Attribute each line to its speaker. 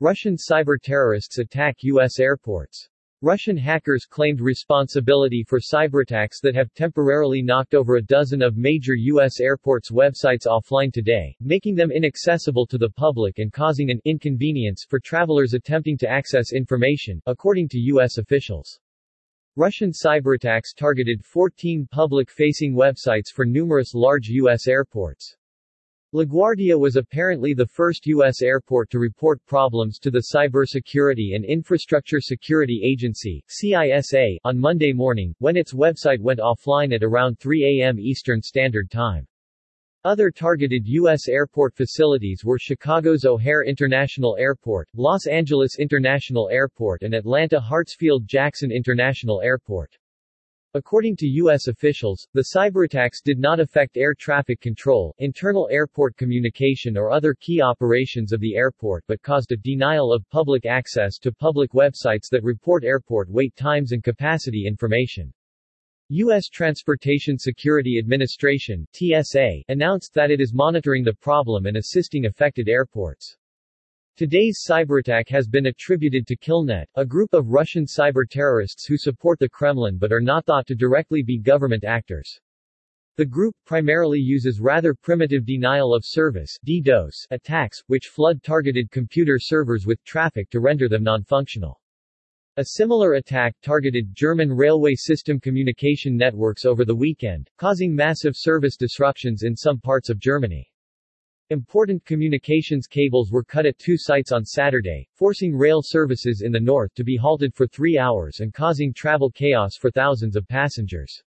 Speaker 1: Russian cyber terrorists attack U.S. airports. Russian hackers claimed responsibility for cyberattacks that have temporarily knocked over a dozen of major U.S. airports' websites offline today, making them inaccessible to the public and causing an inconvenience for travelers attempting to access information, according to U.S. officials. Russian cyberattacks targeted 14 public-facing websites for numerous large U.S. airports. LaGuardia was apparently the first U.S. airport to report problems to the Cybersecurity and Infrastructure Security Agency CISA, on Monday morning, when its website went offline at around 3 a.m. Eastern Standard Time. Other targeted U.S. airport facilities were Chicago's O'Hare International Airport, Los Angeles International Airport and Atlanta Hartsfield-Jackson International Airport. According to U.S. officials, the cyberattacks did not affect air traffic control, internal airport communication or other key operations of the airport but caused a denial of public access to public websites that report airport wait times and capacity information. U.S. Transportation Security Administration TSA, announced that it is monitoring the problem and assisting affected airports. Today's cyberattack has been attributed to Killnet, a group of Russian cyber terrorists who support the Kremlin but are not thought to directly be government actors. The group primarily uses rather primitive denial of service DDoS attacks, which flood targeted computer servers with traffic to render them non-functional. A similar attack targeted German railway system communication networks over the weekend, causing massive service disruptions in some parts of Germany. Important communications cables were cut at two sites on Saturday, forcing rail services in the north to be halted for three hours and causing travel chaos for thousands of passengers.